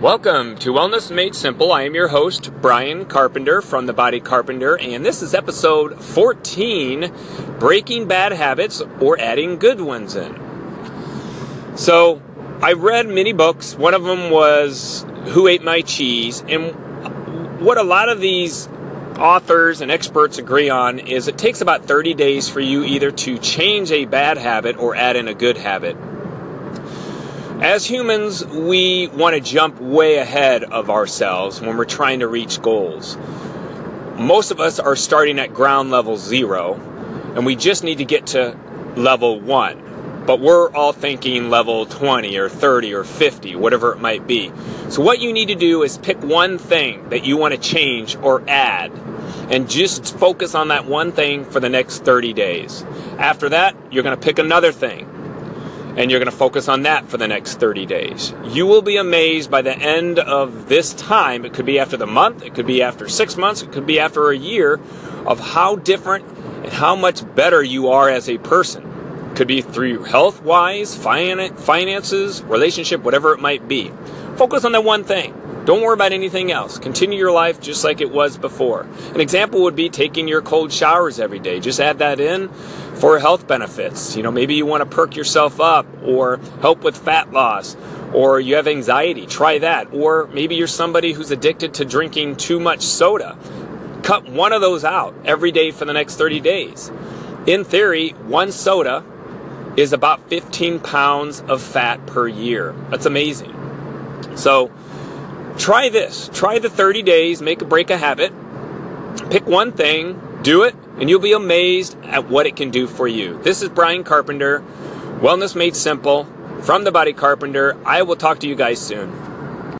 Welcome to Wellness Made Simple. I am your host, Brian Carpenter from The Body Carpenter, and this is episode 14 Breaking Bad Habits or Adding Good Ones in. So, I read many books. One of them was Who Ate My Cheese, and what a lot of these authors and experts agree on is it takes about 30 days for you either to change a bad habit or add in a good habit. As humans, we want to jump way ahead of ourselves when we're trying to reach goals. Most of us are starting at ground level zero, and we just need to get to level one. But we're all thinking level 20 or 30 or 50, whatever it might be. So, what you need to do is pick one thing that you want to change or add, and just focus on that one thing for the next 30 days. After that, you're going to pick another thing and you're going to focus on that for the next 30 days. You will be amazed by the end of this time. It could be after the month, it could be after six months, it could be after a year of how different and how much better you are as a person. It could be through health wise, finances, relationship, whatever it might be. Focus on that one thing. Don't worry about anything else. Continue your life just like it was before. An example would be taking your cold showers every day. Just add that in for health benefits. You know, maybe you want to perk yourself up or help with fat loss or you have anxiety. Try that. Or maybe you're somebody who's addicted to drinking too much soda. Cut one of those out every day for the next 30 days. In theory, one soda is about 15 pounds of fat per year. That's amazing. So, try this. Try the 30 days, make a break a habit. Pick one thing, do it, and you'll be amazed at what it can do for you. This is Brian Carpenter, Wellness Made Simple from The Body Carpenter. I will talk to you guys soon.